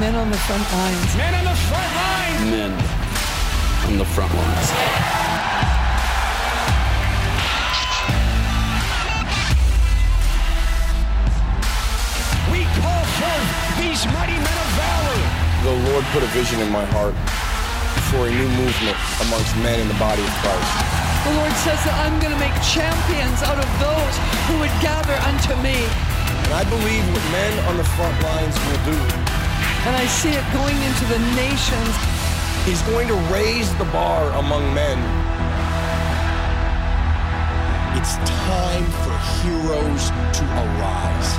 Men on the front lines. Men on the front lines. Men on the front lines. We call forth these mighty men of valor. The Lord put a vision in my heart for a new movement amongst men in the body of Christ. The Lord says that I'm going to make champions out of those who would gather unto me. And I believe what men on the front lines will do And I see it going into the nations. He's going to raise the bar among men. It's time for heroes to arise.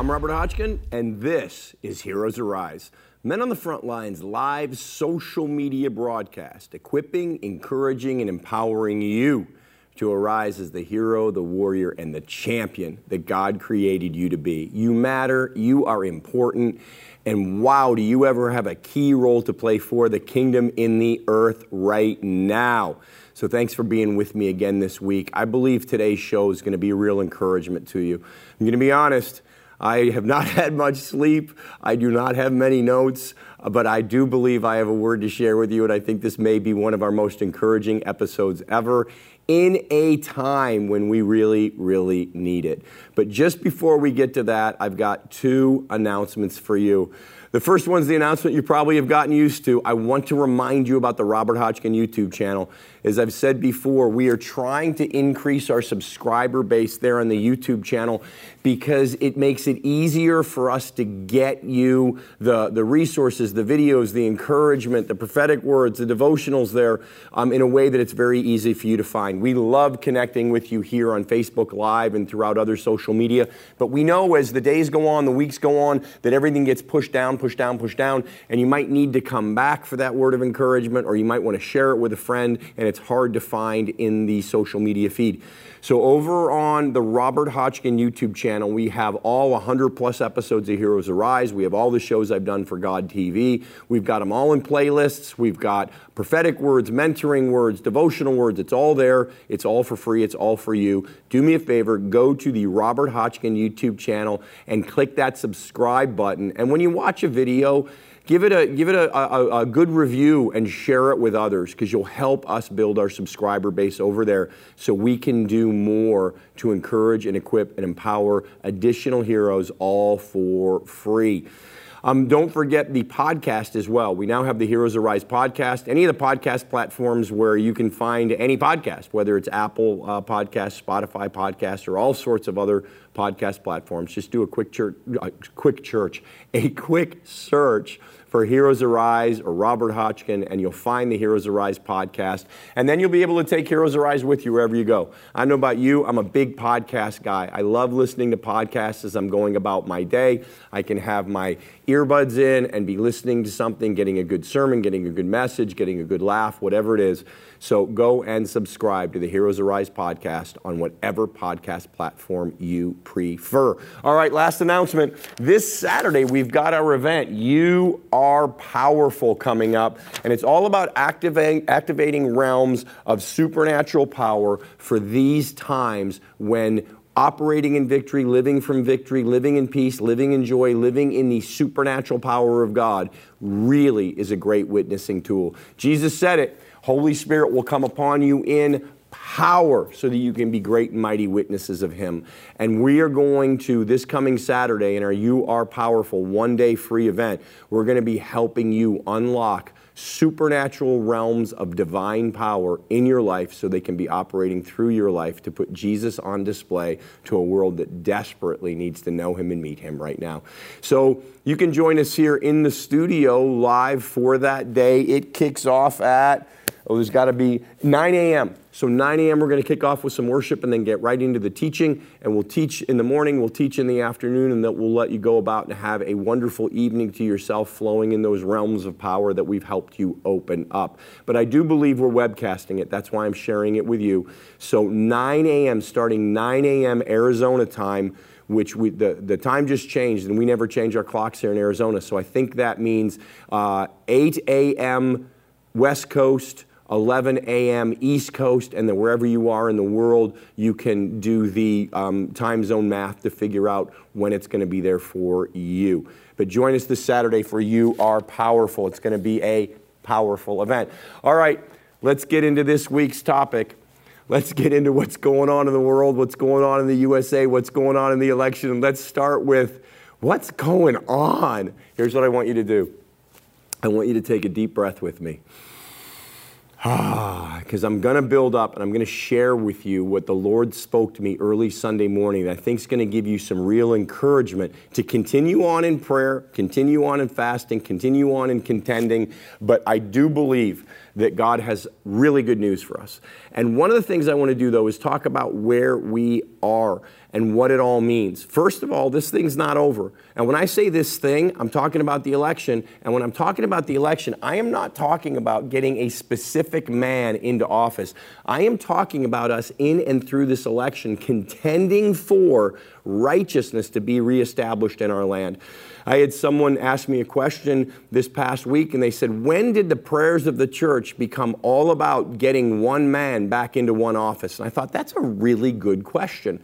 I'm Robert Hotchkin, and this is Heroes Arise. Men on the Front Lines live social media broadcast, equipping, encouraging, and empowering you to arise as the hero, the warrior, and the champion that God created you to be. You matter, you are important, and wow, do you ever have a key role to play for the kingdom in the earth right now. So thanks for being with me again this week. I believe today's show is going to be a real encouragement to you. I'm going to be honest. I have not had much sleep. I do not have many notes, but I do believe I have a word to share with you, and I think this may be one of our most encouraging episodes ever in a time when we really, really need it. But just before we get to that, I've got two announcements for you. The first one's the announcement you probably have gotten used to. I want to remind you about the Robert Hotchkin YouTube channel. As I've said before, we are trying to increase our subscriber base there on the YouTube channel because it makes it easier for us to get you the, the resources, the videos, the encouragement, the prophetic words, the devotionals there um, in a way that it's very easy for you to find. We love connecting with you here on Facebook Live and throughout other social media, but we know as the days go on, the weeks go on, that everything gets pushed down, pushed down, push down, and you might need to come back for that word of encouragement or you might want to share it with a friend, and it's hard to find in the social media feed. So over on the Robert Hotchkin YouTube channel, we have all 100 plus episodes of Heroes Arise. We have all the shows I've done for God TV. We've got them all in playlists. We've got prophetic words, mentoring words, devotional words. It's all there. It's all for free. It's all for you. Do me a favor, go to the Robert Hotchkin YouTube channel and click that subscribe button. And when you watch a video, give it a give it a, a, a good review and share it with others because you'll help us build our subscriber base over there so we can do more to encourage and equip and empower additional heroes all for free um, don't forget the podcast as well. We now have the Heroes Arise podcast. Any of the podcast platforms where you can find any podcast, whether it's Apple uh, Podcast, Spotify Podcast, or all sorts of other podcast platforms. Just do a quick church, uh, quick church, a quick search for Heroes Arise or Robert Hotchkin, and you'll find the Heroes Arise podcast. And then you'll be able to take Heroes Arise with you wherever you go. I know about you, I'm a big podcast guy. I love listening to podcasts as I'm going about my day. I can have my earbuds in and be listening to something, getting a good sermon, getting a good message, getting a good laugh, whatever it is. So go and subscribe to the Heroes Arise podcast on whatever podcast platform you prefer. All right, last announcement. This Saturday, we've got our event, You Are Powerful, coming up. And it's all about activating, activating realms of supernatural power for these times when operating in victory, living from victory, living in peace, living in joy, living in the supernatural power of God really is a great witnessing tool. Jesus said it Holy Spirit will come upon you in power so that you can be great and mighty witnesses of Him. And we are going to, this coming Saturday, in our You Are Powerful one day free event, we're going to be helping you unlock supernatural realms of divine power in your life so they can be operating through your life to put Jesus on display to a world that desperately needs to know him and meet him right now. So you can join us here in the studio live for that day. It kicks off at Oh, there's got to be 9 a.m. So 9 a.m. we're going to kick off with some worship and then get right into the teaching. And we'll teach in the morning, we'll teach in the afternoon, and that we'll let you go about and have a wonderful evening to yourself, flowing in those realms of power that we've helped you open up. But I do believe we're webcasting it. That's why I'm sharing it with you. So 9 a.m. starting 9 a.m. Arizona time which we, the, the time just changed and we never change our clocks here in Arizona. So I think that means uh, 8 a.m. West Coast, 11 a.m. East Coast, and then wherever you are in the world, you can do the um, time zone math to figure out when it's going to be there for you. But join us this Saturday for You Are Powerful. It's going to be a powerful event. All right, let's get into this week's topic. Let's get into what's going on in the world, what's going on in the USA, what's going on in the election. Let's start with what's going on. Here's what I want you to do I want you to take a deep breath with me. Ah, because I'm going to build up and I'm going to share with you what the Lord spoke to me early Sunday morning that I think is going to give you some real encouragement to continue on in prayer, continue on in fasting, continue on in contending. But I do believe that God has really good news for us. And one of the things I want to do, though, is talk about where we are and what it all means. First of all, this thing's not over. And when I say this thing, I'm talking about the election. And when I'm talking about the election, I am not talking about getting a specific man into office. I am talking about us in and through this election contending for righteousness to be reestablished in our land. I had someone ask me a question this past week, and they said, When did the prayers of the church become all about getting one man back into one office? And I thought, That's a really good question.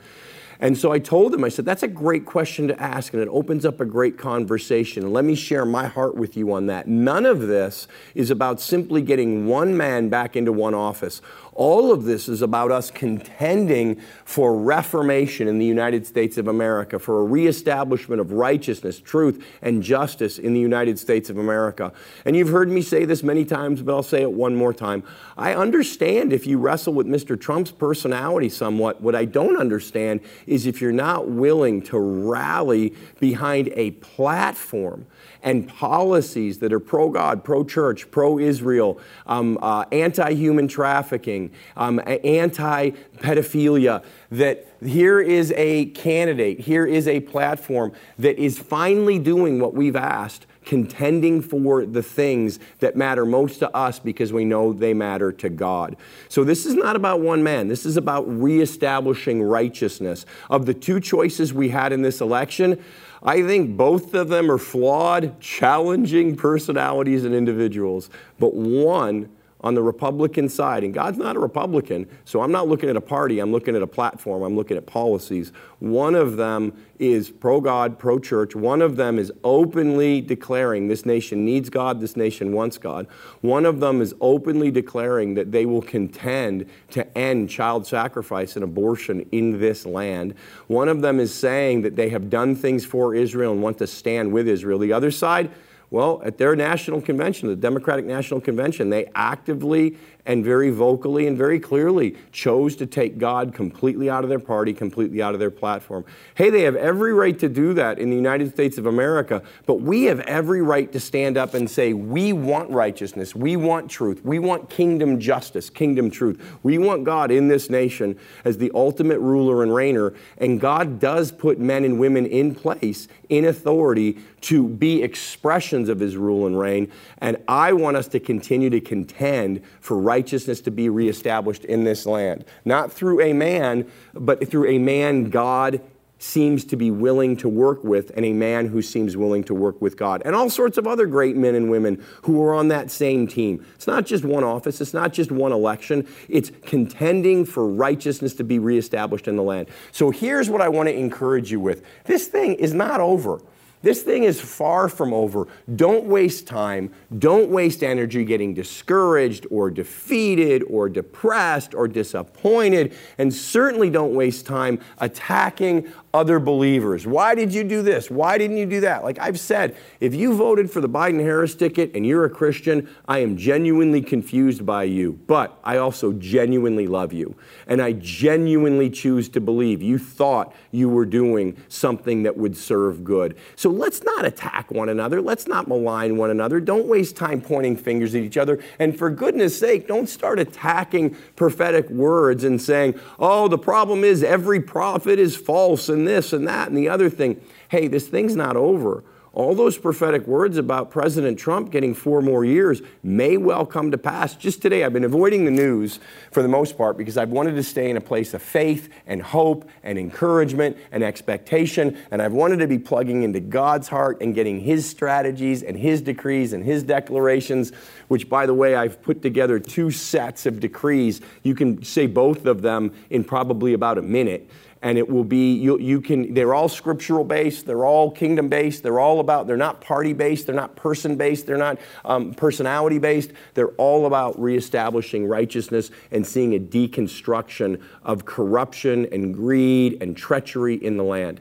And so I told him, I said, that's a great question to ask, and it opens up a great conversation. And let me share my heart with you on that. None of this is about simply getting one man back into one office. All of this is about us contending for reformation in the United States of America, for a reestablishment of righteousness, truth, and justice in the United States of America. And you've heard me say this many times, but I'll say it one more time. I understand if you wrestle with Mr. Trump's personality somewhat. What I don't understand is if you're not willing to rally behind a platform and policies that are pro God, pro church, pro Israel, um, uh, anti human trafficking, um, anti pedophilia, that here is a candidate, here is a platform that is finally doing what we've asked contending for the things that matter most to us because we know they matter to God. So this is not about one man. This is about reestablishing righteousness. Of the two choices we had in this election, I think both of them are flawed, challenging personalities and individuals, but one on the Republican side, and God's not a Republican, so I'm not looking at a party, I'm looking at a platform, I'm looking at policies. One of them is pro God, pro church. One of them is openly declaring this nation needs God, this nation wants God. One of them is openly declaring that they will contend to end child sacrifice and abortion in this land. One of them is saying that they have done things for Israel and want to stand with Israel. The other side, well, at their national convention, the Democratic National Convention, they actively and very vocally and very clearly chose to take God completely out of their party, completely out of their platform. Hey, they have every right to do that in the United States of America, but we have every right to stand up and say, we want righteousness, we want truth, we want kingdom justice, kingdom truth. We want God in this nation as the ultimate ruler and reigner, and God does put men and women in place in authority to be expressions of his rule and reign. And I want us to continue to contend for righteousness to be reestablished in this land. Not through a man, but through a man God seems to be willing to work with and a man who seems willing to work with God. And all sorts of other great men and women who are on that same team. It's not just one office, it's not just one election, it's contending for righteousness to be reestablished in the land. So here's what I want to encourage you with this thing is not over. This thing is far from over. Don't waste time. Don't waste energy getting discouraged or defeated or depressed or disappointed. And certainly don't waste time attacking other believers. Why did you do this? Why didn't you do that? Like I've said, if you voted for the Biden Harris ticket and you're a Christian, I am genuinely confused by you. But I also genuinely love you. And I genuinely choose to believe you thought you were doing something that would serve good. So let's not attack one another. Let's not malign one another. Don't waste time pointing fingers at each other. And for goodness sake, don't start attacking prophetic words and saying, oh, the problem is every prophet is false and this and that and the other thing. Hey, this thing's not over. All those prophetic words about President Trump getting four more years may well come to pass. Just today, I've been avoiding the news for the most part because I've wanted to stay in a place of faith and hope and encouragement and expectation. And I've wanted to be plugging into God's heart and getting His strategies and His decrees and His declarations, which, by the way, I've put together two sets of decrees. You can say both of them in probably about a minute and it will be you, you can they're all scriptural based they're all kingdom based they're all about they're not party based they're not person based they're not um, personality based they're all about reestablishing righteousness and seeing a deconstruction of corruption and greed and treachery in the land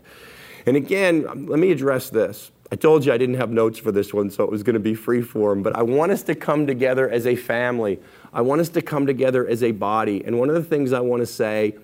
and again let me address this I told you I didn't have notes for this one, so it was going to be free form. But I want us to come together as a family. I want us to come together as a body. And one of the things I want to say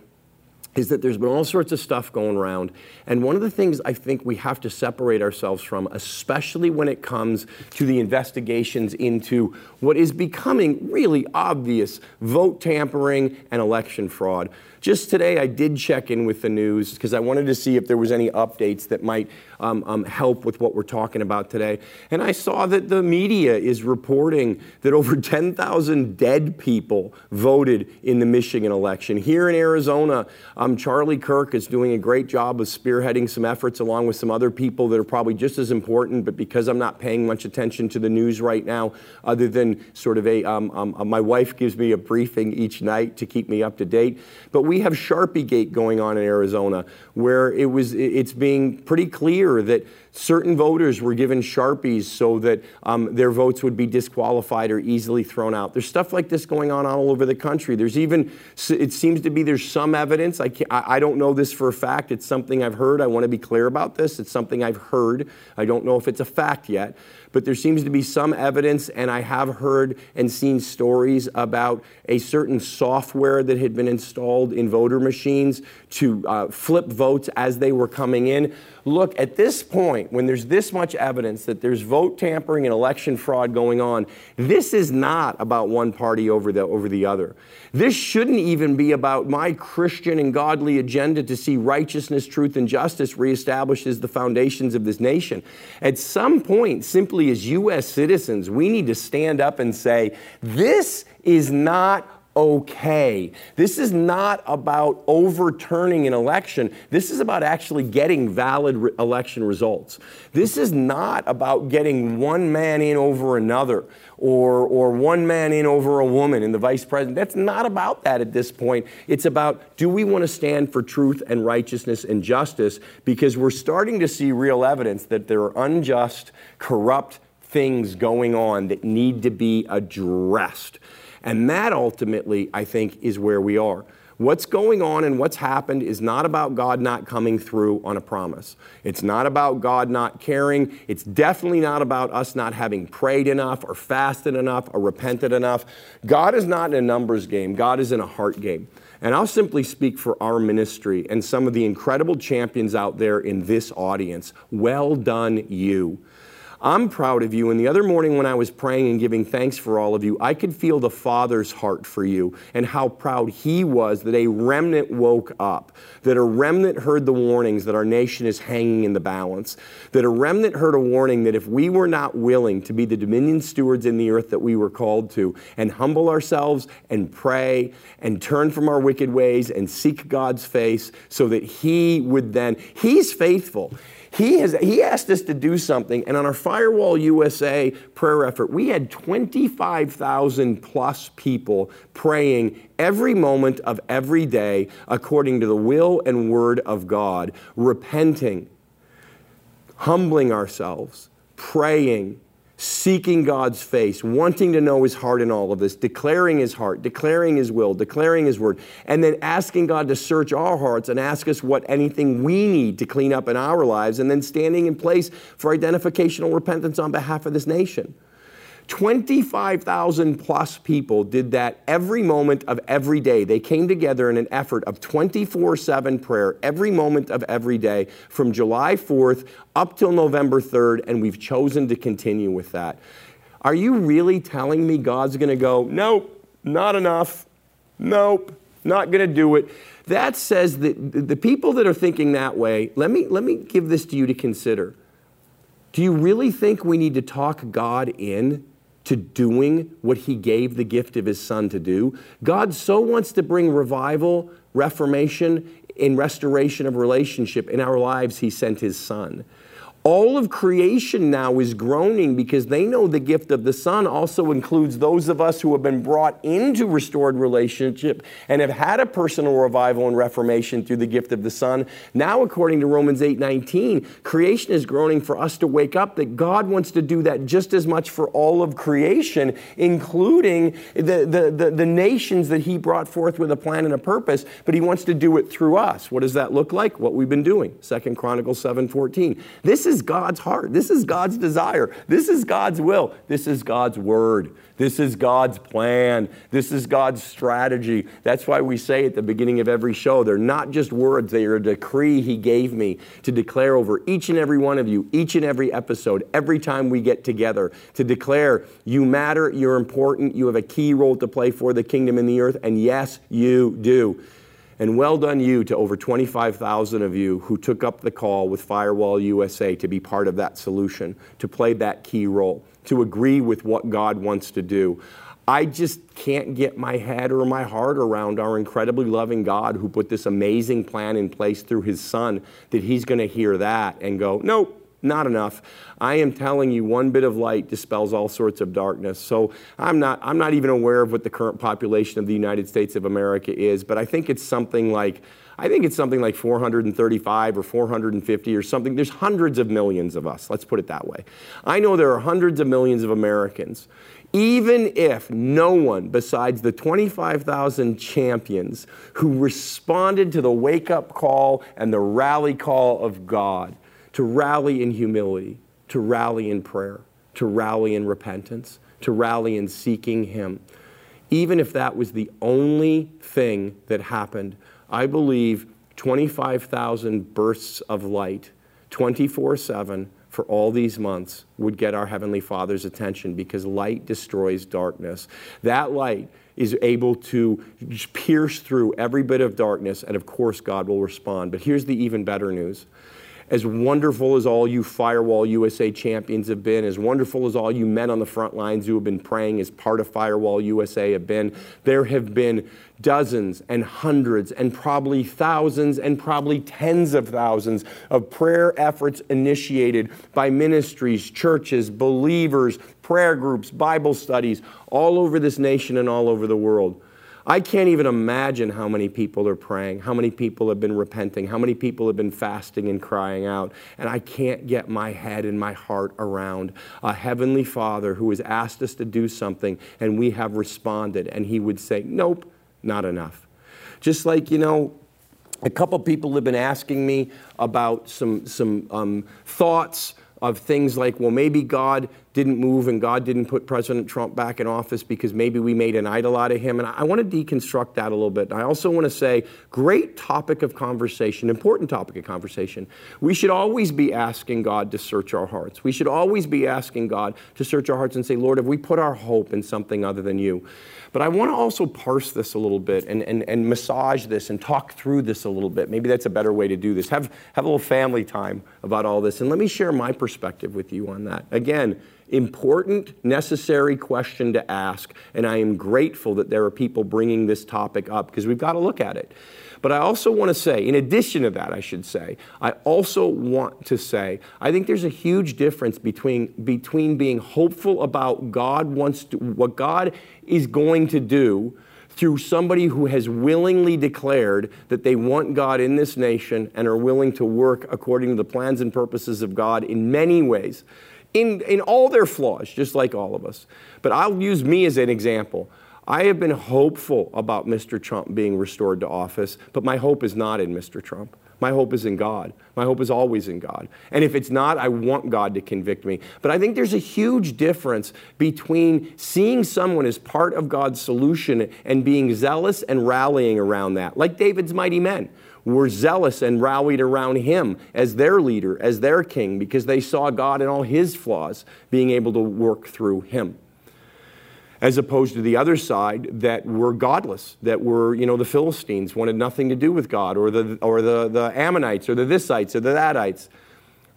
is that there's been all sorts of stuff going around. And one of the things I think we have to separate ourselves from, especially when it comes to the investigations into what is becoming really obvious vote tampering and election fraud. Just today, I did check in with the news because I wanted to see if there was any updates that might um, um, help with what we're talking about today. And I saw that the media is reporting that over 10,000 dead people voted in the Michigan election. Here in Arizona, um, Charlie Kirk is doing a great job of spearheading some efforts along with some other people that are probably just as important, but because I'm not paying much attention to the news right now, other than sort of a, um, um, my wife gives me a briefing each night to keep me up to date. But we have Sharpie Gate going on in Arizona, where it was it's being pretty clear that certain voters were given Sharpies so that um, their votes would be disqualified or easily thrown out. There's stuff like this going on all over the country. There's even it seems to be there's some evidence. I I don't know this for a fact. It's something I've heard. I want to be clear about this. It's something I've heard. I don't know if it's a fact yet but there seems to be some evidence, and I have heard and seen stories about a certain software that had been installed in voter machines to uh, flip votes as they were coming in. Look, at this point, when there's this much evidence that there's vote tampering and election fraud going on, this is not about one party over the, over the other. This shouldn't even be about my Christian and godly agenda to see righteousness, truth, and justice reestablishes the foundations of this nation. At some point, simply as U.S. citizens, we need to stand up and say, this is not okay. This is not about overturning an election. This is about actually getting valid re- election results. This is not about getting one man in over another or, or one man in over a woman in the vice president. That's not about that at this point. It's about do we want to stand for truth and righteousness and justice because we're starting to see real evidence that there are unjust, corrupt things going on that need to be addressed. And that ultimately, I think, is where we are. What's going on and what's happened is not about God not coming through on a promise. It's not about God not caring. It's definitely not about us not having prayed enough or fasted enough or repented enough. God is not in a numbers game, God is in a heart game. And I'll simply speak for our ministry and some of the incredible champions out there in this audience. Well done, you. I'm proud of you. And the other morning when I was praying and giving thanks for all of you, I could feel the Father's heart for you and how proud He was that a remnant woke up, that a remnant heard the warnings that our nation is hanging in the balance, that a remnant heard a warning that if we were not willing to be the dominion stewards in the earth that we were called to and humble ourselves and pray and turn from our wicked ways and seek God's face so that He would then, He's faithful. He, has, he asked us to do something, and on our Firewall USA prayer effort, we had 25,000 plus people praying every moment of every day according to the will and word of God, repenting, humbling ourselves, praying, seeking God's face, wanting to know his heart in all of this, declaring his heart, declaring his will, declaring his word, and then asking God to search our hearts and ask us what anything we need to clean up in our lives, and then standing in place for identificational repentance on behalf of this nation. 25,000 plus people did that every moment of every day. They came together in an effort of 24 7 prayer every moment of every day from July 4th up till November 3rd, and we've chosen to continue with that. Are you really telling me God's going to go, nope, not enough, nope, not going to do it? That says that the people that are thinking that way, let me, let me give this to you to consider. Do you really think we need to talk God in to doing what he gave the gift of his son to do? God so wants to bring revival, reformation, and restoration of relationship in our lives, he sent his son. All of creation now is groaning because they know the gift of the Son also includes those of us who have been brought into restored relationship and have had a personal revival and reformation through the gift of the Son. Now, according to Romans 8 19, creation is groaning for us to wake up that God wants to do that just as much for all of creation, including the, the, the, the nations that He brought forth with a plan and a purpose, but He wants to do it through us. What does that look like? What we've been doing. Second Chronicles 7 14. This is is God's heart. This is God's desire. This is God's will. This is God's word. This is God's plan. This is God's strategy. That's why we say at the beginning of every show, they're not just words, they are a decree He gave me to declare over each and every one of you, each and every episode, every time we get together, to declare you matter, you're important, you have a key role to play for the kingdom in the earth, and yes, you do. And well done you to over 25,000 of you who took up the call with Firewall USA to be part of that solution, to play that key role, to agree with what God wants to do. I just can't get my head or my heart around our incredibly loving God who put this amazing plan in place through his son that he's going to hear that and go, nope, not enough. I am telling you, one bit of light dispels all sorts of darkness. So I'm not, I'm not even aware of what the current population of the United States of America is, but I think it's something like, I think it's something like 435 or 450 or something. There's hundreds of millions of us, let's put it that way. I know there are hundreds of millions of Americans. Even if no one besides the 25,000 champions who responded to the wake up call and the rally call of God to rally in humility, to rally in prayer, to rally in repentance, to rally in seeking Him. Even if that was the only thing that happened, I believe 25,000 bursts of light, 24 7, for all these months would get our Heavenly Father's attention because light destroys darkness. That light is able to pierce through every bit of darkness, and of course, God will respond. But here's the even better news as wonderful as all you Firewall USA champions have been, as wonderful as all you men on the front lines who have been praying as part of Firewall USA have been, there have been dozens and hundreds and probably thousands and probably tens of thousands of prayer efforts initiated by ministries, churches, believers, prayer groups, Bible studies all over this nation and all over the world. I can't even imagine how many people are praying, how many people have been repenting, how many people have been fasting and crying out. And I can't get my head and my heart around a heavenly Father who has asked us to do something and we have responded. And He would say, Nope, not enough. Just like, you know, a couple people have been asking me about some, some um, thoughts of things like, well, maybe God didn't move and God didn't put President Trump back in office because maybe we made an idol out of him. And I want to deconstruct that a little bit. And I also want to say, great topic of conversation, important topic of conversation. We should always be asking God to search our hearts. We should always be asking God to search our hearts and say, Lord, have we put our hope in something other than you? But I want to also parse this a little bit and, and, and massage this and talk through this a little bit. Maybe that's a better way to do this. Have, have a little family time about all this. And let me share my perspective with you on that. Again, important, necessary question to ask. And I am grateful that there are people bringing this topic up because we've got to look at it. But I also want to say, in addition to that, I should say, I also want to say, I think there's a huge difference between, between being hopeful about God wants to, what God is going to do through somebody who has willingly declared that they want God in this nation and are willing to work according to the plans and purposes of God in many ways, in, in all their flaws, just like all of us. But I'll use me as an example. I have been hopeful about Mr. Trump being restored to office, but my hope is not in Mr. Trump. My hope is in God. My hope is always in God. And if it's not, I want God to convict me. But I think there's a huge difference between seeing someone as part of God's solution and being zealous and rallying around that, like David's mighty men were zealous and rallied around him as their leader, as their king, because they saw God in all his flaws being able to work through him as opposed to the other side that were godless, that were, you know, the Philistines wanted nothing to do with God, or the, or the, the Ammonites, or the Thisites, or the thatites.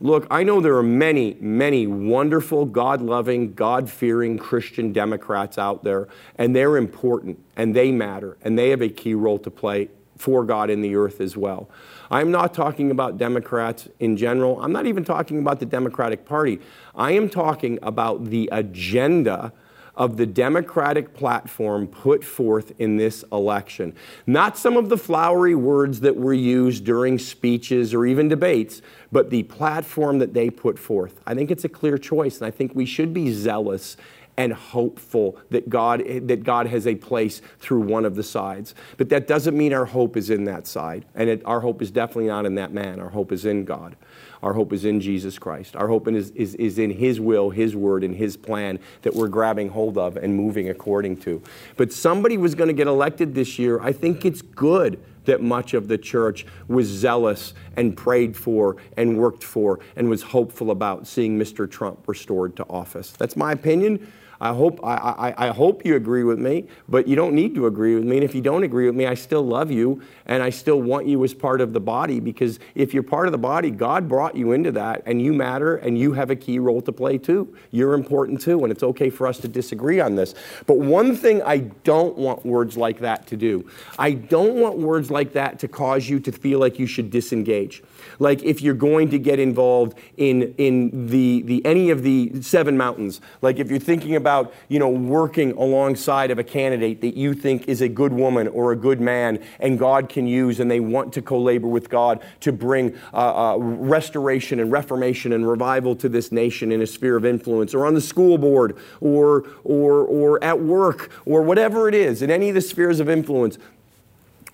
Look, I know there are many, many wonderful, God loving, God fearing Christian Democrats out there, and they're important and they matter and they have a key role to play for God in the earth as well. I'm not talking about Democrats in general. I'm not even talking about the Democratic Party. I am talking about the agenda of the Democratic platform put forth in this election. Not some of the flowery words that were used during speeches or even debates, but the platform that they put forth. I think it's a clear choice, and I think we should be zealous and hopeful that God, that God has a place through one of the sides. But that doesn't mean our hope is in that side. And it, our hope is definitely not in that man. Our hope is in God. Our hope is in Jesus Christ. Our hope is, is, is in His will, His word, and His plan that we're grabbing hold of and moving according to. But somebody was going to get elected this year. I think it's good that much of the church was zealous and prayed for and worked for and was hopeful about seeing Mr. Trump restored to office. That's my opinion. I hope, I, I, I, hope you agree with me, but you don't need to agree with me. And if you don't agree with me, I still love you and I still want you as part of the body because if you're part of the body, God brought you into that and you matter and you have a key role to play too. You're important too, and it's okay for us to disagree on this. But one thing I don't want words like that to do I don't want words like that to cause you to feel like you should disengage. Like if you're going to get involved in, in the, the, any of the seven mountains, like if you're thinking about you know, working alongside of a candidate that you think is a good woman or a good man and God can use and they want to co-labor with God to bring uh, uh, restoration and reformation and revival to this nation in a sphere of influence or on the school board or, or, or at work or whatever it is in any of the spheres of influence.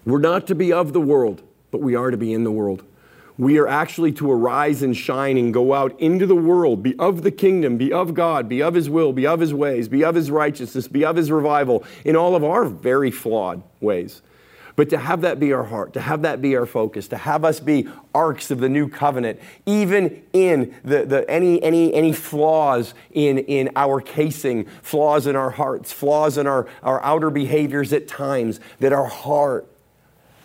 We're not to be of the world, but we are to be in the world. We are actually to arise and shine and go out into the world, be of the kingdom, be of God, be of His will, be of His ways, be of His righteousness, be of His revival in all of our very flawed ways. But to have that be our heart, to have that be our focus, to have us be arks of the new covenant, even in the, the, any, any, any flaws in, in our casing, flaws in our hearts, flaws in our, our outer behaviors at times, that our heart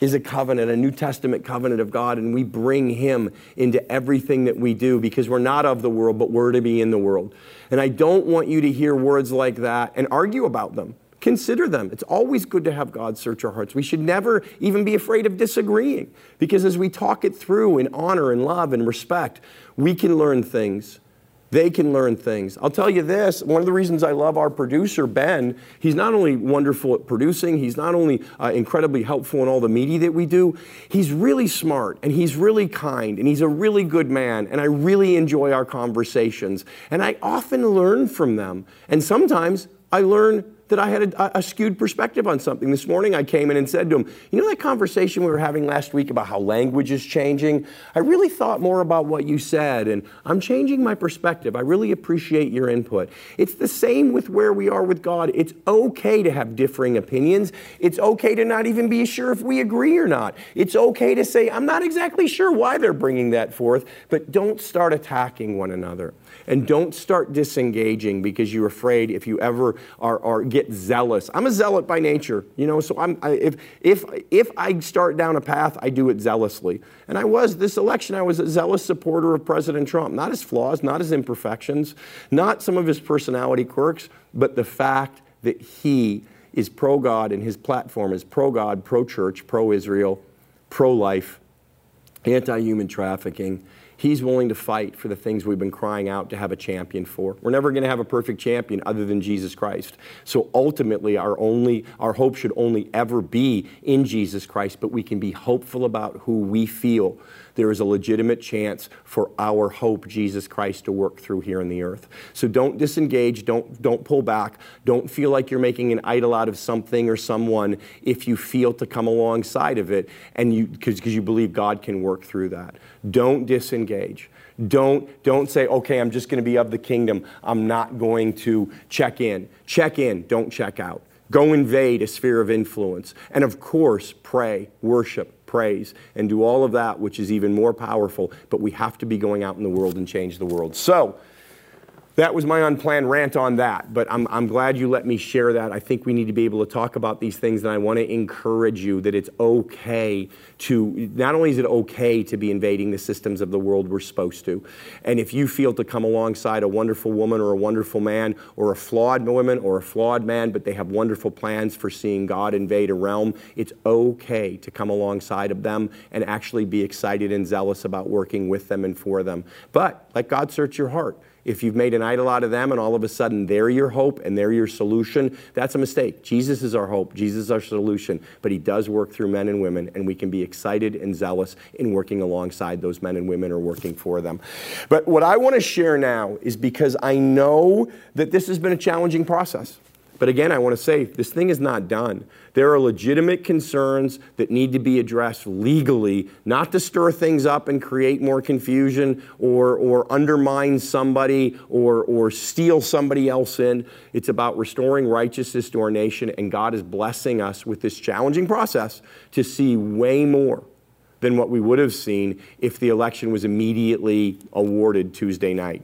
is a covenant, a New Testament covenant of God, and we bring Him into everything that we do because we're not of the world, but we're to be in the world. And I don't want you to hear words like that and argue about them. Consider them. It's always good to have God search our hearts. We should never even be afraid of disagreeing because as we talk it through in honor and love and respect, we can learn things they can learn things. I'll tell you this one of the reasons I love our producer, Ben, he's not only wonderful at producing, he's not only uh, incredibly helpful in all the media that we do, he's really smart and he's really kind and he's a really good man. And I really enjoy our conversations. And I often learn from them. And sometimes I learn that I had a, a, skewed perspective on something. This morning I came in and said to him, You know that conversation we were having last week about how language is changing? I really thought more about what you said, and I'm changing my perspective. I really appreciate your input. It's the same with where we are with God. It's okay to have differing opinions. It's okay to not even be sure if we agree or not. It's okay to say, I'm not exactly sure why they're bringing that forth, but don't start attacking one another. And don't start disengaging because you're afraid if you ever are, are get zealous. I'm a zealot by nature, you know, so I'm, I, if, if, if I start down a path, I do it zealously. And I was, this election, I was a zealous supporter of President Trump. Not his flaws, not his imperfections, not some of his personality quirks, but the fact that he is pro God and his platform is pro God, pro church, pro Israel, pro life, anti human trafficking He's willing to fight for the things we've been crying out to have a champion for. We're never going to have a perfect champion other than Jesus Christ. So ultimately, our only our hope should only ever be in Jesus Christ, but we can be hopeful about who we feel there is a legitimate chance for our hope, Jesus Christ, to work through here in the earth. So don't disengage, don't, don't pull back, don't feel like you're making an idol out of something or someone if you feel to come alongside of it and you because you believe God can work through that. Don't disengage. Don't, don't say, okay, I'm just going to be of the kingdom. I'm not going to check in. Check in, don't check out. Go invade a sphere of influence. And of course, pray, worship, praise, and do all of that, which is even more powerful. But we have to be going out in the world and change the world. So, that was my unplanned rant on that, but I'm, I'm glad you let me share that. I think we need to be able to talk about these things, and I want to encourage you that it's okay to, not only is it okay to be invading the systems of the world we're supposed to, and if you feel to come alongside a wonderful woman or a wonderful man, or a flawed woman or a flawed man, but they have wonderful plans for seeing God invade a realm, it's okay to come alongside of them and actually be excited and zealous about working with them and for them. But let God search your heart. If you've made an idol out of them and all of a sudden they're your hope and they're your solution, that's a mistake. Jesus is our hope, Jesus is our solution, but He does work through men and women, and we can be excited and zealous in working alongside those men and women or working for them. But what I want to share now is because I know that this has been a challenging process. But again, I want to say this thing is not done. There are legitimate concerns that need to be addressed legally, not to stir things up and create more confusion or, or undermine somebody or, or steal somebody else in. It's about restoring righteousness to our nation, and God is blessing us with this challenging process to see way more than what we would have seen if the election was immediately awarded Tuesday night.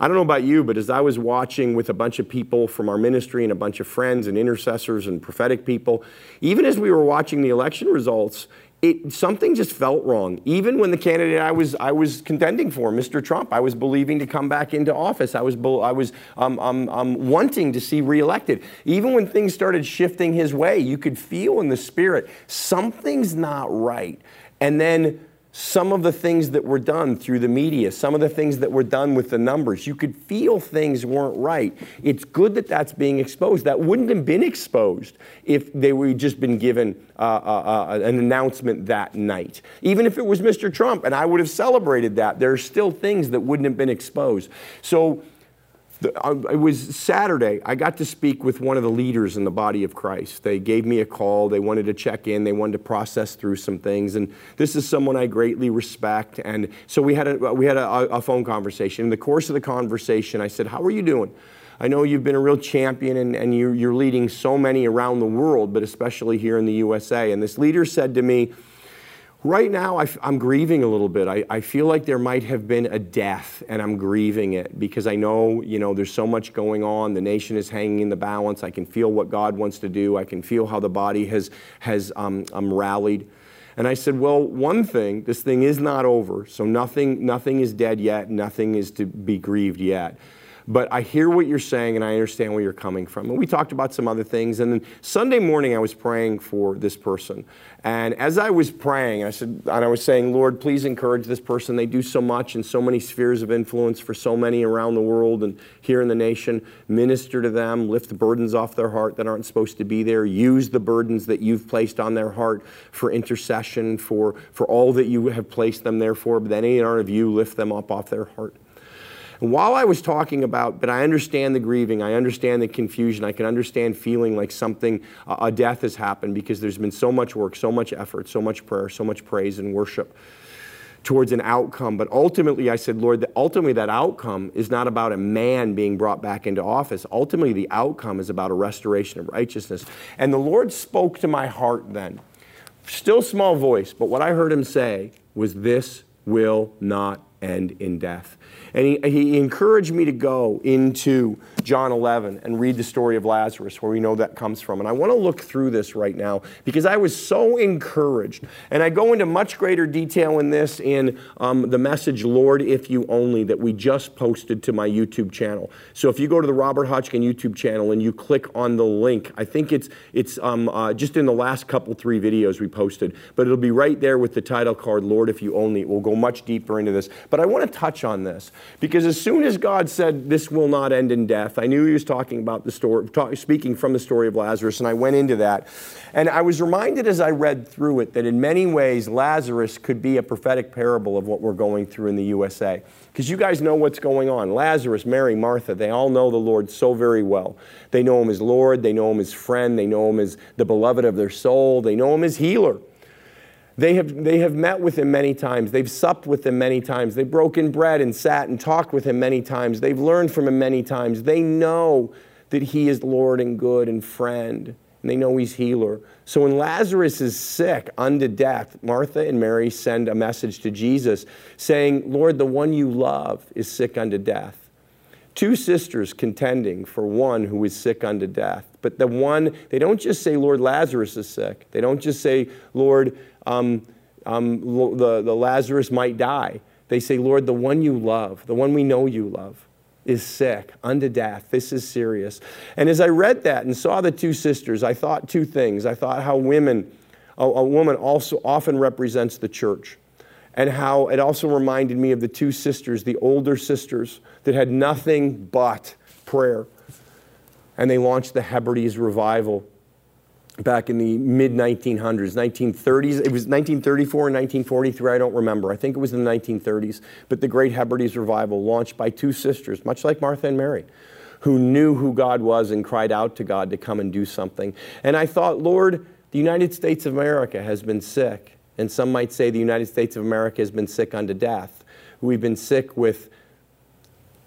I don't know about you, but as I was watching with a bunch of people from our ministry and a bunch of friends and intercessors and prophetic people, even as we were watching the election results, it, something just felt wrong. Even when the candidate I was, I was contending for, Mr. Trump, I was believing to come back into office. I was, I was um, um, um, wanting to see reelected. Even when things started shifting his way, you could feel in the spirit something's not right. And then some of the things that were done through the media, some of the things that were done with the numbers. You could feel things weren't right. It's good that that's being exposed. That wouldn't have been exposed if they were just been given uh, uh, uh, an announcement that night. Even if it was Mr. Trump, and I would have celebrated that, there are still things that wouldn't have been exposed. So uh, it was Saturday. I got to speak with one of the leaders in the body of Christ. They gave me a call. They wanted to check in. They wanted to process through some things. And this is someone I greatly respect. And so we had a, we had a, a phone conversation. In the course of the conversation, I said, How are you doing? I know you've been a real champion and, and you're, you're leading so many around the world, but especially here in the USA. And this leader said to me, Right now, I, am grieving a little bit. I, I, feel like there might have been a death, and I'm grieving it because I know, you know, there's so much going on. The nation is hanging in the balance. I can feel what God wants to do. I can feel how the body has has um, um, rallied. And I said, well, one thing, this thing is not over. So nothing, nothing is dead yet. Nothing is to be grieved yet. But I hear what you're saying and I understand where you're coming from. And we talked about some other things. And then Sunday morning, I was praying for this person. And as I was praying, I said, and I was saying, Lord, please encourage this person. They do so much in so many spheres of influence for so many around the world and here in the nation. Minister to them, lift the burdens off their heart that aren't supposed to be there. Use the burdens that you've placed on their heart for intercession, for, for all that you have placed them there for. But then any of you lift them up off their heart. And while I was talking about, but I understand the grieving, I understand the confusion, I can understand feeling like something, a death has happened because there's been so much work, so much effort, so much prayer, so much praise and worship towards an outcome. But ultimately, I said, Lord, ultimately, that outcome is not about a man being brought back into office. Ultimately, the outcome is about a restoration of righteousness. And the Lord spoke to my heart then. Still small voice, but what I heard him say was, This will not end in death. And he, he encouraged me to go into John 11 and read the story of Lazarus, where we know that comes from. And I want to look through this right now because I was so encouraged. And I go into much greater detail in this in um, the message, Lord, if you only, that we just posted to my YouTube channel. So if you go to the Robert Hotchkin YouTube channel and you click on the link, I think it's, it's um, uh, just in the last couple, three videos we posted, but it'll be right there with the title card, Lord, if you only. We'll go much deeper into this. But I want to touch on this because as soon as God said, This will not end in death, I knew he was talking about the story, talk, speaking from the story of Lazarus, and I went into that. And I was reminded as I read through it that in many ways, Lazarus could be a prophetic parable of what we're going through in the USA. Because you guys know what's going on. Lazarus, Mary, Martha, they all know the Lord so very well. They know him as Lord, they know him as friend, they know him as the beloved of their soul, they know him as healer. They have, they have met with him many times. They've supped with him many times. They've broken bread and sat and talked with him many times. They've learned from him many times. They know that he is Lord and good and friend, and they know he's healer. So when Lazarus is sick unto death, Martha and Mary send a message to Jesus saying, Lord, the one you love is sick unto death. two sisters contending for one who is sick unto death. But the one, they don't just say, Lord, Lazarus is sick. They don't just say, Lord, um, um, the, the Lazarus might die. They say, Lord, the one you love, the one we know you love, is sick unto death. This is serious. And as I read that and saw the two sisters, I thought two things. I thought how women, a, a woman also often represents the church and how it also reminded me of the two sisters, the older sisters, that had nothing but prayer. And they launched the Hebrides revival back in the mid 1900s, 1930s. It was 1934 and 1943, I don't remember. I think it was in the 1930s. But the Great Hebrides revival, launched by two sisters, much like Martha and Mary, who knew who God was and cried out to God to come and do something. And I thought, Lord, the United States of America has been sick and some might say the United States of America has been sick unto death. We've been sick with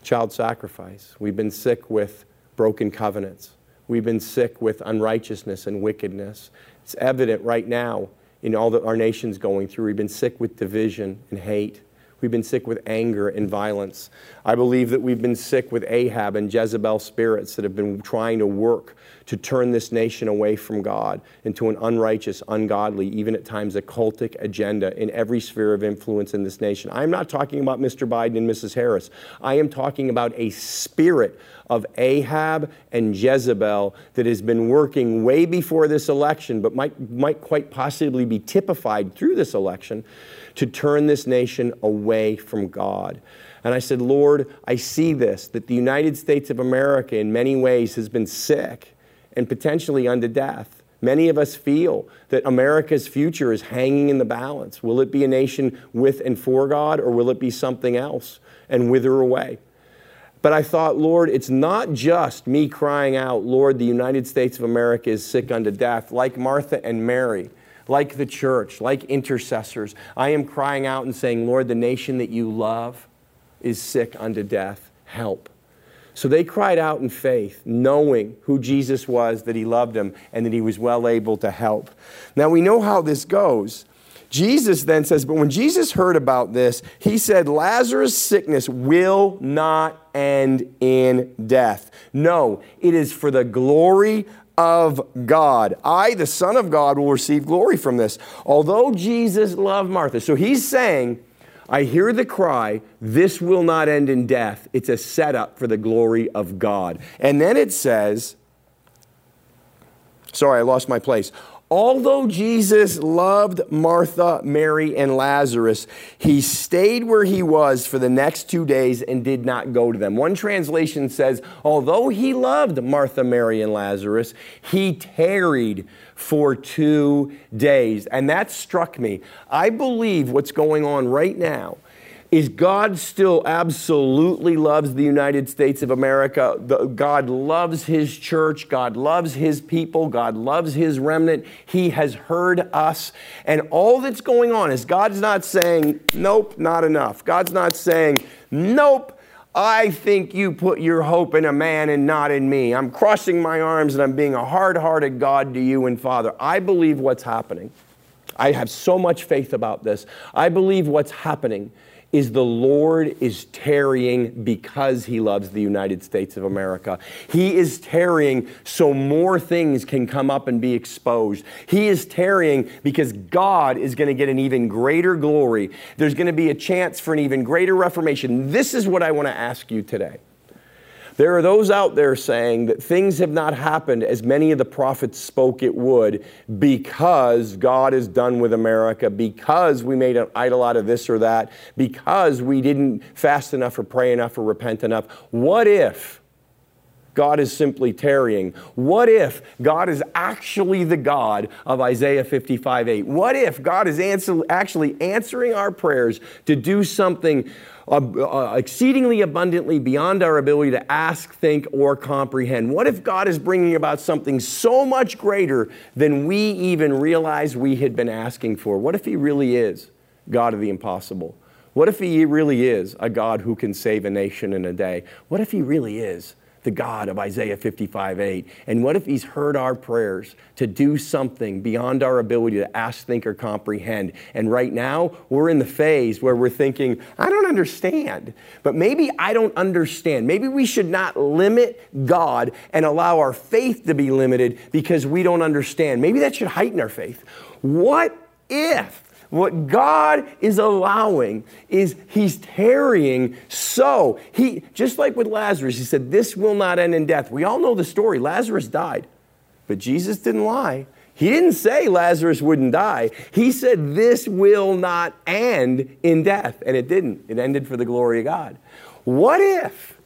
child sacrifice. We've been sick with broken covenants. We've been sick with unrighteousness and wickedness. It's evident right now in all that our nation's going through. We've been sick with division and hate. We've been sick with anger and violence. I believe that we've been sick with Ahab and Jezebel spirits that have been trying to work to turn this nation away from God into an unrighteous, ungodly, even at times a cultic agenda in every sphere of influence in this nation. I'm not talking about Mr. Biden and Mrs. Harris. I am talking about a spirit of Ahab and Jezebel that has been working way before this election, but might, might quite possibly be typified through this election to turn this nation away from God. And I said, Lord, I see this, that the United States of America in many ways has been sick and potentially unto death. Many of us feel that America's future is hanging in the balance. Will it be a nation with and for God, or will it be something else and wither away? But I thought, Lord, it's not just me crying out, Lord, the United States of America is sick unto death, like Martha and Mary like the church, like intercessors. I am crying out and saying, Lord, the nation that you love is sick unto death. Help. So they cried out in faith, knowing who Jesus was, that he loved them, and that he was well able to help. Now we know how this goes. Jesus then says, But when Jesus heard about this, he said, Lazarus' sickness will not end in death. No, it is for the glory of God. I, the Son of God, will receive glory from this. Although Jesus loved Martha. So he's saying, I hear the cry, this will not end in death. It's a setup for the glory of God. And then it says, sorry, I lost my place. Although Jesus loved Martha, Mary, and Lazarus, he stayed where he was for the next two days and did not go to them. One translation says, although he loved Martha, Mary, and Lazarus, he tarried for two days. And that struck me. I believe what's going on right now is God still absolutely loves the United States of America. God loves His church. God loves His people. God loves His remnant. He has heard us. And all that's going on is God's not saying, nope, not enough. God's not saying, nope. I think you put your hope in a man and not in me. I'm crossing my arms and I'm being a hard hearted God to you and Father. I believe what's happening. I have so much faith about this. I believe what's happening is the Lord is tarrying because he loves the United States of America. He is tarrying so more things can come up and be exposed. He is tarrying because God is going to get an even greater glory. There's going to be a chance for an even greater reformation. This is what I want to ask you today. There are those out there saying that things have not happened as many of the prophets spoke it would because God is done with America, because we made an idol out of this or that, because we didn't fast enough or pray enough or repent enough. What if? God is simply tarrying. What if God is actually the God of Isaiah 55 8? What if God is answer, actually answering our prayers to do something uh, exceedingly abundantly beyond our ability to ask, think, or comprehend? What if God is bringing about something so much greater than we even realized we had been asking for? What if He really is God of the impossible? What if He really is a God who can save a nation in a day? What if He really is the God of Isaiah 55 8? And what if He's heard our prayers to do something beyond our ability to ask, think, or comprehend? And right now, we're in the phase where we're thinking, I don't understand. But maybe I don't understand. Maybe we should not limit God and allow our faith to be limited because we don't understand. Maybe that should heighten our faith. What if? What God is allowing is He's tarrying so He, just like with Lazarus, He said, This will not end in death. We all know the story. Lazarus died, but Jesus didn't lie. He didn't say Lazarus wouldn't die. He said, This will not end in death. And it didn't. It ended for the glory of God. What if?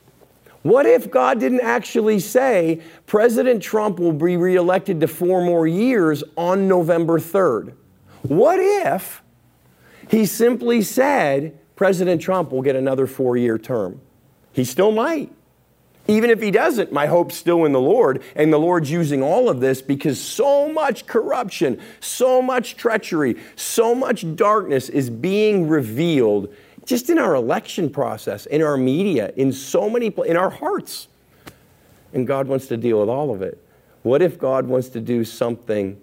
What if God didn't actually say President Trump will be reelected to four more years on November 3rd? What if he simply said President Trump will get another four year term? He still might. Even if he doesn't, my hope's still in the Lord, and the Lord's using all of this because so much corruption, so much treachery, so much darkness is being revealed just in our election process, in our media, in so many, in our hearts. And God wants to deal with all of it. What if God wants to do something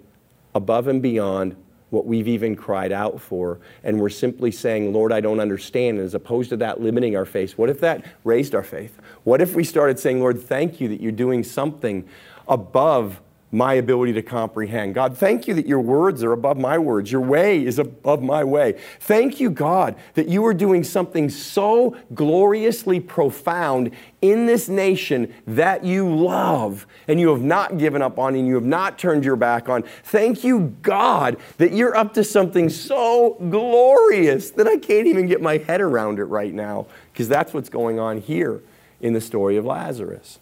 above and beyond what we've even cried out for, and we're simply saying, Lord, I don't understand, as opposed to that limiting our faith, what if that raised our faith? What if we started saying, Lord, thank you that you're doing something above my ability to comprehend. God, thank you that your words are above my words. Your way is above my way. Thank you, God, that you are doing something so gloriously profound in this nation that you love and you have not given up on and you have not turned your back on. Thank you, God, that you're up to something so glorious that I can't even get my head around it right now because that's what's going on here in the story of Lazarus.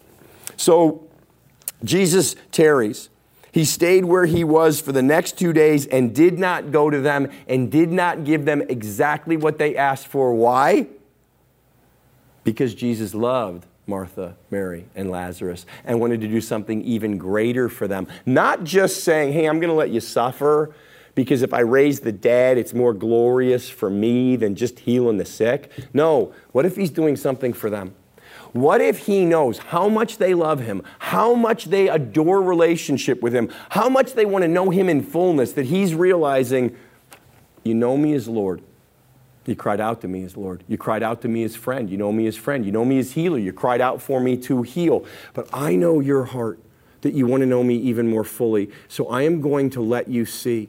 So, Jesus tarries. He stayed where he was for the next two days and did not go to them and did not give them exactly what they asked for. Why? Because Jesus loved Martha, Mary, and Lazarus and wanted to do something even greater for them. Not just saying, hey, I'm going to let you suffer because if I raise the dead, it's more glorious for me than just healing the sick. No, what if he's doing something for them? What if he knows how much they love him, how much they adore relationship with him, how much they want to know him in fullness, that he's realizing, you know me as Lord. You cried out to me as Lord. You cried out to me as friend. You know me as friend. You know me as healer. You cried out for me to heal. But I know your heart that you want to know me even more fully. So I am going to let you see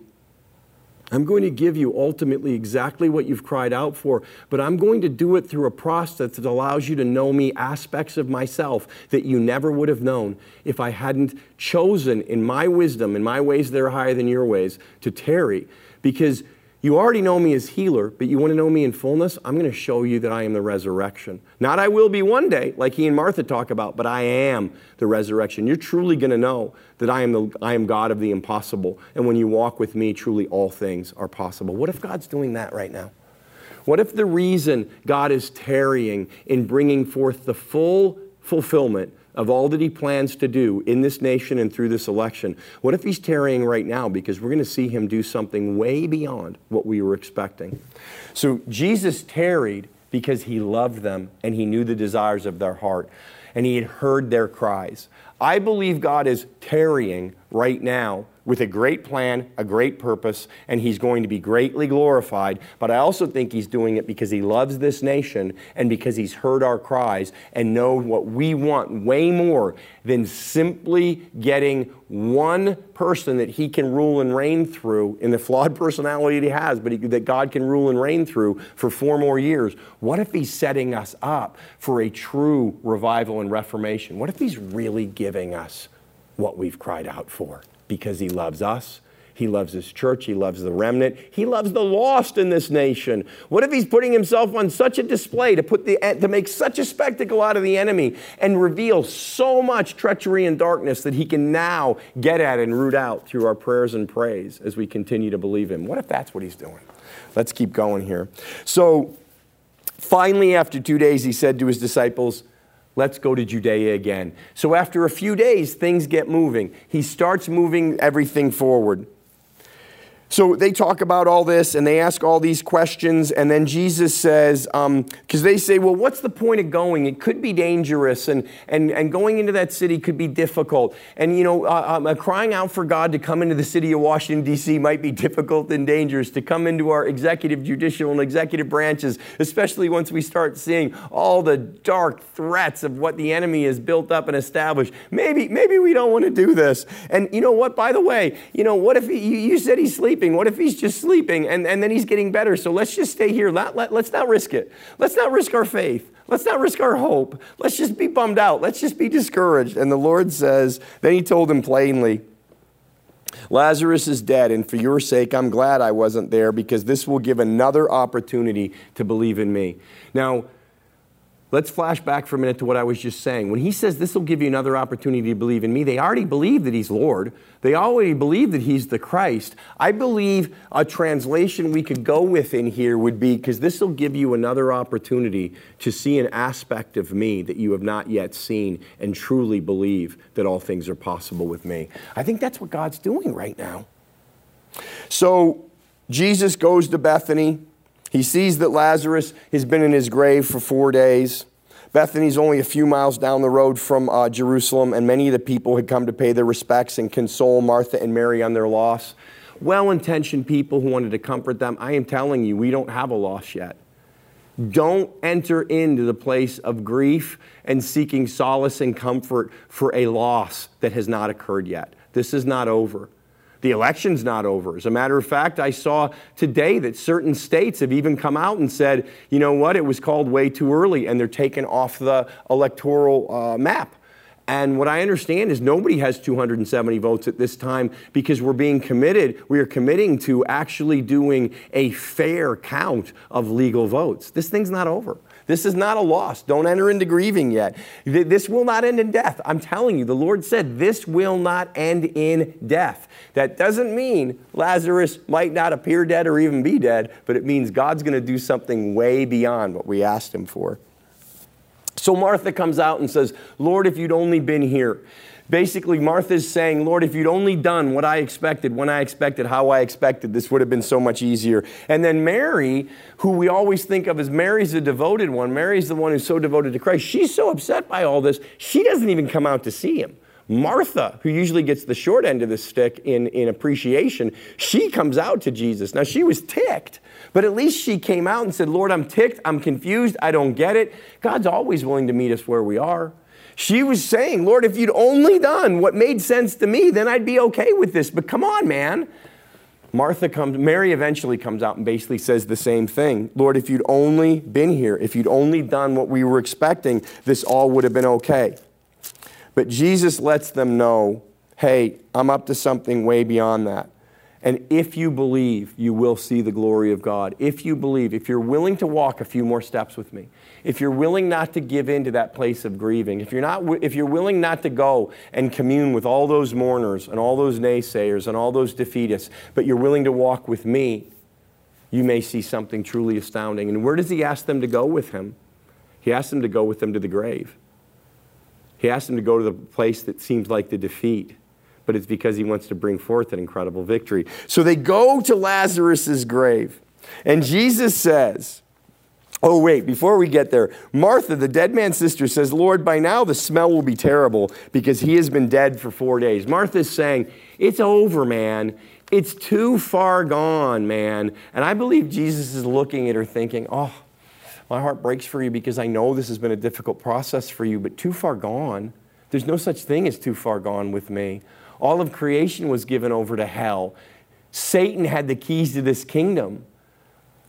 I'm going to give you ultimately exactly what you've cried out for, but I'm going to do it through a process that allows you to know me aspects of myself that you never would have known if I hadn't chosen in my wisdom, in my ways that are higher than your ways, to tarry. Because you already know me as healer, but you want to know me in fullness? I'm going to show you that I am the resurrection. Not I will be one day, like he and Martha talk about, but I am the resurrection. You're truly going to know that I am, the, I am God of the impossible. And when you walk with me, truly all things are possible. What if God's doing that right now? What if the reason God is tarrying in bringing forth the full fulfillment of all that he plans to do in this nation and through this election, what if he's tarrying right now? Because we're going to see him do something way beyond what we were expecting. So Jesus tarried because he loved them and he knew the desires of their heart and he had heard their cries. I believe God is tarrying right now with a great plan, a great purpose, and he's going to be greatly glorified. But I also think he's doing it because he loves this nation and because he's heard our cries and know what we want way more than simply getting one person that he can rule and reign through in the flawed personality that he has, but he, that God can rule and reign through for four more years. What if he's setting us up for a true revival and reformation? What if he's really giving us what we've cried out for? because he loves us. He loves his church. He loves the remnant. He loves the lost in this nation. What if he's putting himself on such a display to, put the, to make such a spectacle out of the enemy and reveal so much treachery and darkness that he can now get at and root out through our prayers and praise as we continue to believe him? What if that's what he's doing? Let's keep going here. So finally, after two days, he said to his disciples, Let's go to Judea again. So after a few days, things get moving. He starts moving everything forward. So they talk about all this and they ask all these questions, and then Jesus says, because um, they say, well, what's the point of going? It could be dangerous, and, and, and going into that city could be difficult. And, you know, uh, um, uh, crying out for God to come into the city of Washington, D.C. might be difficult and dangerous, to come into our executive, judicial, and executive branches, especially once we start seeing all the dark threats of what the enemy has built up and established. Maybe, maybe we don't want to do this. And you know what, by the way, you know, what if he, you said he's sleeping? Sleeping? What if he's just sleeping and, and then he's getting better? So let's just stay here. Let, let, let's not risk it. Let's not risk our faith. Let's not risk our hope. Let's just be bummed out. Let's just be discouraged. And the Lord says, then he told him plainly, Lazarus is dead, and for your sake, I'm glad I wasn't there because this will give another opportunity to believe in me. Now, Let's flash back for a minute to what I was just saying. When he says this will give you another opportunity to believe in me, they already believe that he's Lord. They already believe that he's the Christ. I believe a translation we could go with in here would be because this will give you another opportunity to see an aspect of me that you have not yet seen and truly believe that all things are possible with me. I think that's what God's doing right now. So Jesus goes to Bethany. He sees that Lazarus has been in his grave for four days. Bethany's only a few miles down the road from uh, Jerusalem, and many of the people had come to pay their respects and console Martha and Mary on their loss. Well intentioned people who wanted to comfort them. I am telling you, we don't have a loss yet. Don't enter into the place of grief and seeking solace and comfort for a loss that has not occurred yet. This is not over. The election's not over. As a matter of fact, I saw today that certain states have even come out and said, you know what, it was called way too early, and they're taken off the electoral uh, map. And what I understand is nobody has 270 votes at this time because we're being committed, we are committing to actually doing a fair count of legal votes. This thing's not over. This is not a loss. Don't enter into grieving yet. This will not end in death. I'm telling you, the Lord said this will not end in death. That doesn't mean Lazarus might not appear dead or even be dead, but it means God's going to do something way beyond what we asked Him for. So Martha comes out and says, Lord, if you'd only been here. Basically, Martha's saying, Lord, if you'd only done what I expected, when I expected, how I expected, this would have been so much easier. And then Mary, who we always think of as Mary's the devoted one, Mary's the one who's so devoted to Christ, she's so upset by all this, she doesn't even come out to see him. Martha, who usually gets the short end of the stick in, in appreciation, she comes out to Jesus. Now, she was ticked, but at least she came out and said, Lord, I'm ticked, I'm confused, I don't get it. God's always willing to meet us where we are. She was saying, Lord, if you'd only done what made sense to me, then I'd be okay with this. But come on, man. Martha comes, Mary eventually comes out and basically says the same thing. Lord, if you'd only been here, if you'd only done what we were expecting, this all would have been okay. But Jesus lets them know hey, I'm up to something way beyond that. And if you believe, you will see the glory of God. If you believe, if you're willing to walk a few more steps with me, if you're willing not to give in to that place of grieving, if you're, not, if you're willing not to go and commune with all those mourners and all those naysayers and all those defeatists, but you're willing to walk with me, you may see something truly astounding. And where does he ask them to go with him? He asks them to go with him to the grave. He asks them to go to the place that seems like the defeat but it's because he wants to bring forth an incredible victory. So they go to Lazarus' grave, and Jesus says, Oh, wait, before we get there, Martha, the dead man's sister, says, Lord, by now the smell will be terrible because he has been dead for four days. Martha's saying, It's over, man. It's too far gone, man. And I believe Jesus is looking at her thinking, Oh, my heart breaks for you because I know this has been a difficult process for you, but too far gone. There's no such thing as too far gone with me. All of creation was given over to hell. Satan had the keys to this kingdom.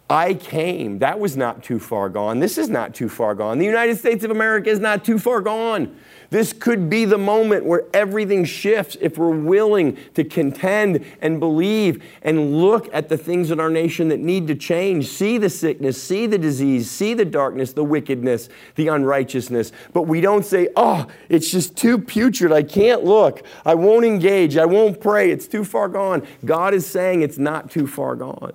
I came. That was not too far gone. This is not too far gone. The United States of America is not too far gone. This could be the moment where everything shifts if we're willing to contend and believe and look at the things in our nation that need to change. See the sickness, see the disease, see the darkness, the wickedness, the unrighteousness. But we don't say, oh, it's just too putrid. I can't look. I won't engage. I won't pray. It's too far gone. God is saying it's not too far gone.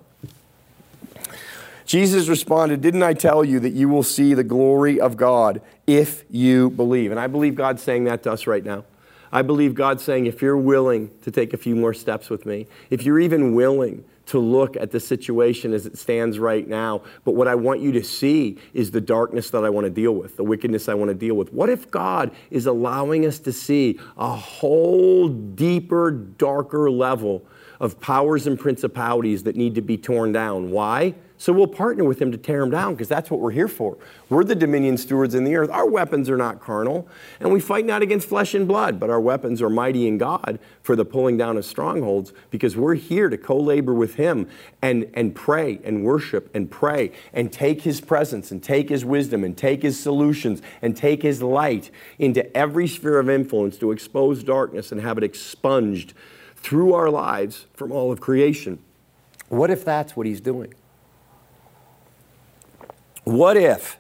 Jesus responded, Didn't I tell you that you will see the glory of God if you believe? And I believe God's saying that to us right now. I believe God's saying, if you're willing to take a few more steps with me, if you're even willing to look at the situation as it stands right now. But what I want you to see is the darkness that I want to deal with, the wickedness I want to deal with. What if God is allowing us to see a whole deeper, darker level of powers and principalities that need to be torn down? Why? So we'll partner with him to tear them down because that's what we're here for. We're the dominion stewards in the earth. Our weapons are not carnal, and we fight not against flesh and blood, but our weapons are mighty in God for the pulling down of strongholds because we're here to co labor with him and, and pray and worship and pray and take his presence and take his wisdom and take his solutions and take his light into every sphere of influence to expose darkness and have it expunged through our lives from all of creation. What if that's what he's doing? What if,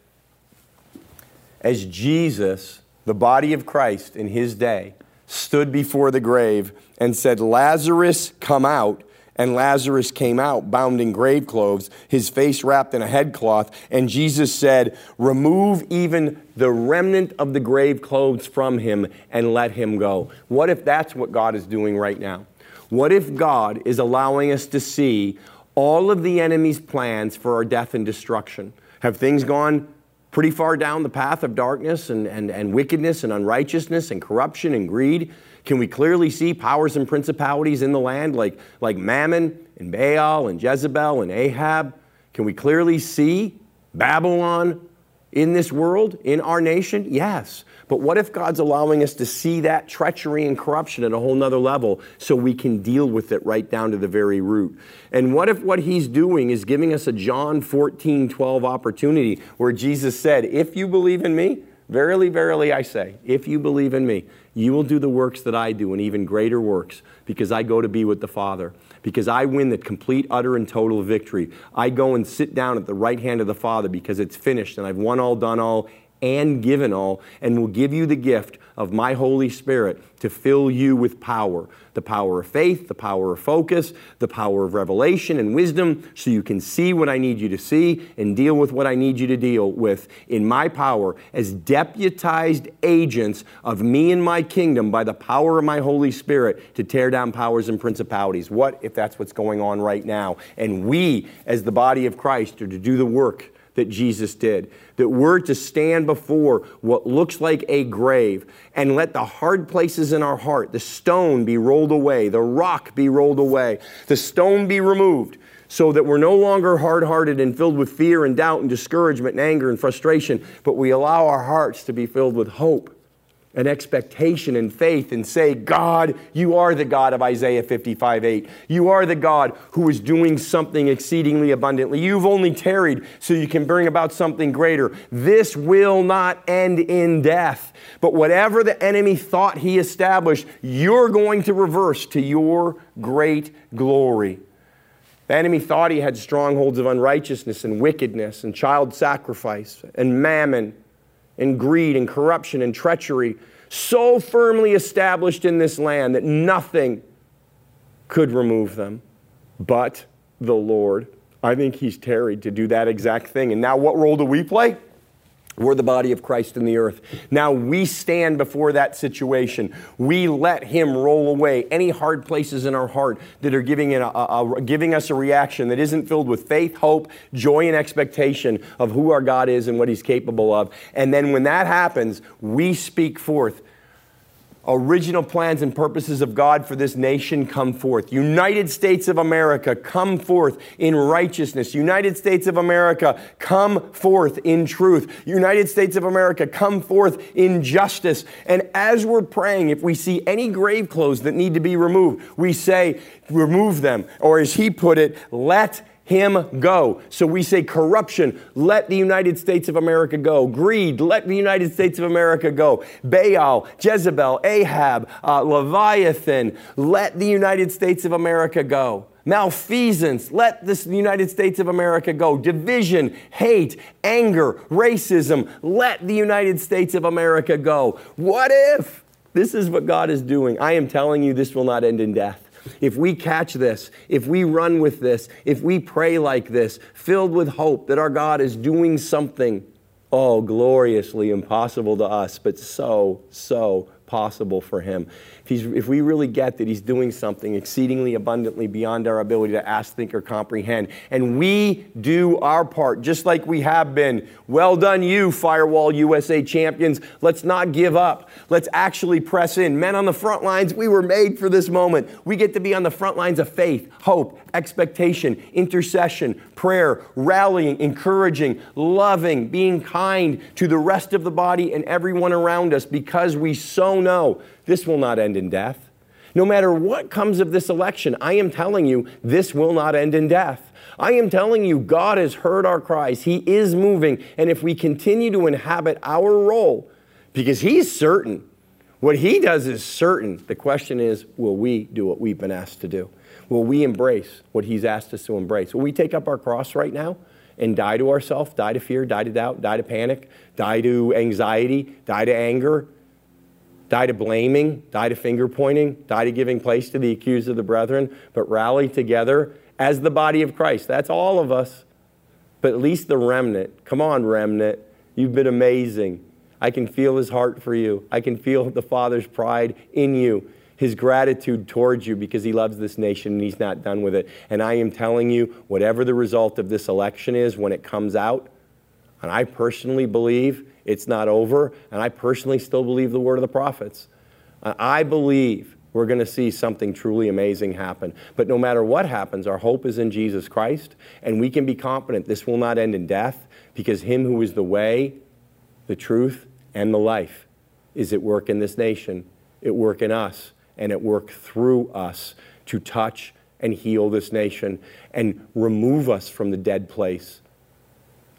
as Jesus, the body of Christ in his day, stood before the grave and said, Lazarus, come out, and Lazarus came out, bound in grave clothes, his face wrapped in a headcloth. And Jesus said, Remove even the remnant of the grave clothes from him and let him go. What if that's what God is doing right now? What if God is allowing us to see all of the enemy's plans for our death and destruction? Have things gone pretty far down the path of darkness and, and, and wickedness and unrighteousness and corruption and greed? Can we clearly see powers and principalities in the land like, like Mammon and Baal and Jezebel and Ahab? Can we clearly see Babylon in this world, in our nation? Yes. But what if God's allowing us to see that treachery and corruption at a whole nother level so we can deal with it right down to the very root? And what if what He's doing is giving us a John 14, 12 opportunity where Jesus said, If you believe in me, verily, verily, I say, if you believe in me, you will do the works that I do and even greater works because I go to be with the Father because I win the complete, utter, and total victory. I go and sit down at the right hand of the Father because it's finished and I've won all, done all, and given all, and will give you the gift of my Holy Spirit to fill you with power the power of faith, the power of focus, the power of revelation and wisdom, so you can see what I need you to see and deal with what I need you to deal with in my power as deputized agents of me and my kingdom by the power of my Holy Spirit to tear down powers and principalities. What if that's what's going on right now? And we, as the body of Christ, are to do the work that Jesus did. That we're to stand before what looks like a grave and let the hard places in our heart, the stone be rolled away, the rock be rolled away, the stone be removed, so that we're no longer hard hearted and filled with fear and doubt and discouragement and anger and frustration, but we allow our hearts to be filled with hope an expectation and faith and say, God, you are the God of Isaiah 55 8. You are the God who is doing something exceedingly abundantly. You've only tarried so you can bring about something greater. This will not end in death. But whatever the enemy thought he established, you're going to reverse to your great glory. The enemy thought he had strongholds of unrighteousness and wickedness and child sacrifice and mammon and greed and corruption and treachery so firmly established in this land that nothing could remove them but the Lord. I think He's tarried to do that exact thing. And now, what role do we play? We're the body of Christ in the earth. Now we stand before that situation. We let Him roll away any hard places in our heart that are giving, a, a, a, giving us a reaction that isn't filled with faith, hope, joy, and expectation of who our God is and what He's capable of. And then when that happens, we speak forth original plans and purposes of God for this nation come forth. United States of America, come forth in righteousness. United States of America, come forth in truth. United States of America, come forth in justice. And as we're praying, if we see any grave clothes that need to be removed, we say, remove them. Or as he put it, let him go. So we say corruption, let the United States of America go. Greed, let the United States of America go. Baal, Jezebel, Ahab, uh, Leviathan, let the United States of America go. Malfeasance, let the United States of America go. Division, hate, anger, racism, let the United States of America go. What if? This is what God is doing. I am telling you, this will not end in death. If we catch this, if we run with this, if we pray like this, filled with hope that our God is doing something, oh, gloriously impossible to us, but so, so possible for him. If, he's, if we really get that he's doing something exceedingly abundantly beyond our ability to ask, think, or comprehend, and we do our part just like we have been, well done, you, Firewall USA champions. Let's not give up. Let's actually press in. Men on the front lines, we were made for this moment. We get to be on the front lines of faith, hope, expectation, intercession, prayer, rallying, encouraging, loving, being kind to the rest of the body and everyone around us because we so know this will not end in death. No matter what comes of this election, I am telling you, this will not end in death. I am telling you, God has heard our cries. He is moving. And if we continue to inhabit our role, because He's certain, what He does is certain. The question is, will we do what we've been asked to do? Will we embrace what He's asked us to embrace? Will we take up our cross right now and die to ourselves, die to fear, die to doubt, die to panic, die to anxiety, die to anger, die to blaming, die to finger pointing, die to giving place to the accused of the brethren, but rally together as the body of Christ? That's all of us, but at least the remnant. Come on, remnant. You've been amazing. I can feel his heart for you. I can feel the Father's pride in you his gratitude towards you because he loves this nation and he's not done with it. And I am telling you, whatever the result of this election is when it comes out, and I personally believe it's not over, and I personally still believe the word of the prophets. I believe we're going to see something truly amazing happen. But no matter what happens, our hope is in Jesus Christ, and we can be confident this will not end in death because Him who is the way, the truth, and the life is at work in this nation, at work in us and at work through us to touch and heal this nation and remove us from the dead place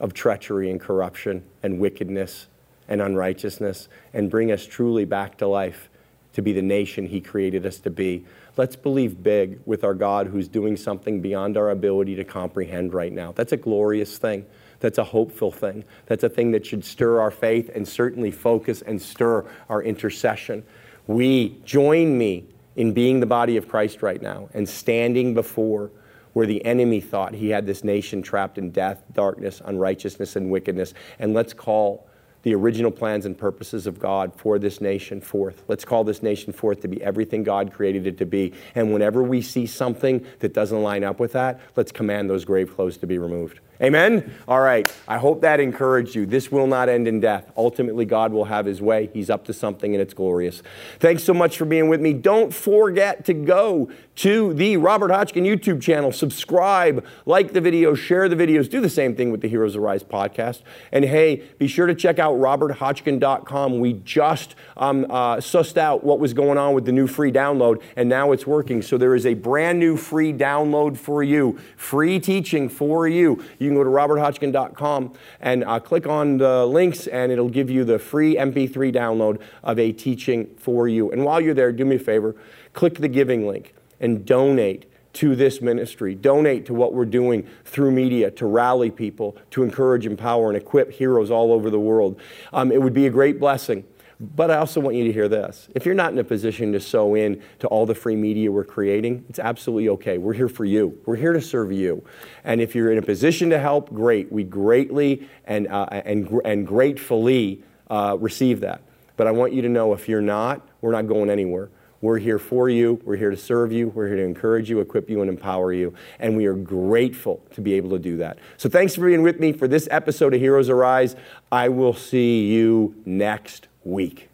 of treachery and corruption and wickedness and unrighteousness and bring us truly back to life to be the nation He created us to be. Let's believe big with our God who's doing something beyond our ability to comprehend right now. That's a glorious thing. That's a hopeful thing. That's a thing that should stir our faith and certainly focus and stir our intercession we join me in being the body of Christ right now and standing before where the enemy thought he had this nation trapped in death, darkness, unrighteousness, and wickedness. And let's call the original plans and purposes of God for this nation forth. Let's call this nation forth to be everything God created it to be. And whenever we see something that doesn't line up with that, let's command those grave clothes to be removed. Amen? All right. I hope that encouraged you. This will not end in death. Ultimately, God will have his way. He's up to something and it's glorious. Thanks so much for being with me. Don't forget to go to the Robert Hotchkin YouTube channel. Subscribe, like the videos, share the videos, do the same thing with the Heroes Arise podcast. And hey, be sure to check out roberthotchkin.com. We just um, uh, sussed out what was going on with the new free download, and now it's working. So there is a brand new free download for you, free teaching for you. You can go to roberthotchkin.com and uh, click on the links, and it'll give you the free MP3 download of a teaching for you. And while you're there, do me a favor click the giving link and donate to this ministry. Donate to what we're doing through media to rally people, to encourage, empower, and equip heroes all over the world. Um, it would be a great blessing. But I also want you to hear this. If you're not in a position to sow in to all the free media we're creating, it's absolutely okay. We're here for you. We're here to serve you. And if you're in a position to help, great. We greatly and, uh, and, and gratefully uh, receive that. But I want you to know if you're not, we're not going anywhere. We're here for you. We're here to serve you. We're here to encourage you, equip you, and empower you. And we are grateful to be able to do that. So thanks for being with me for this episode of Heroes Arise. I will see you next week.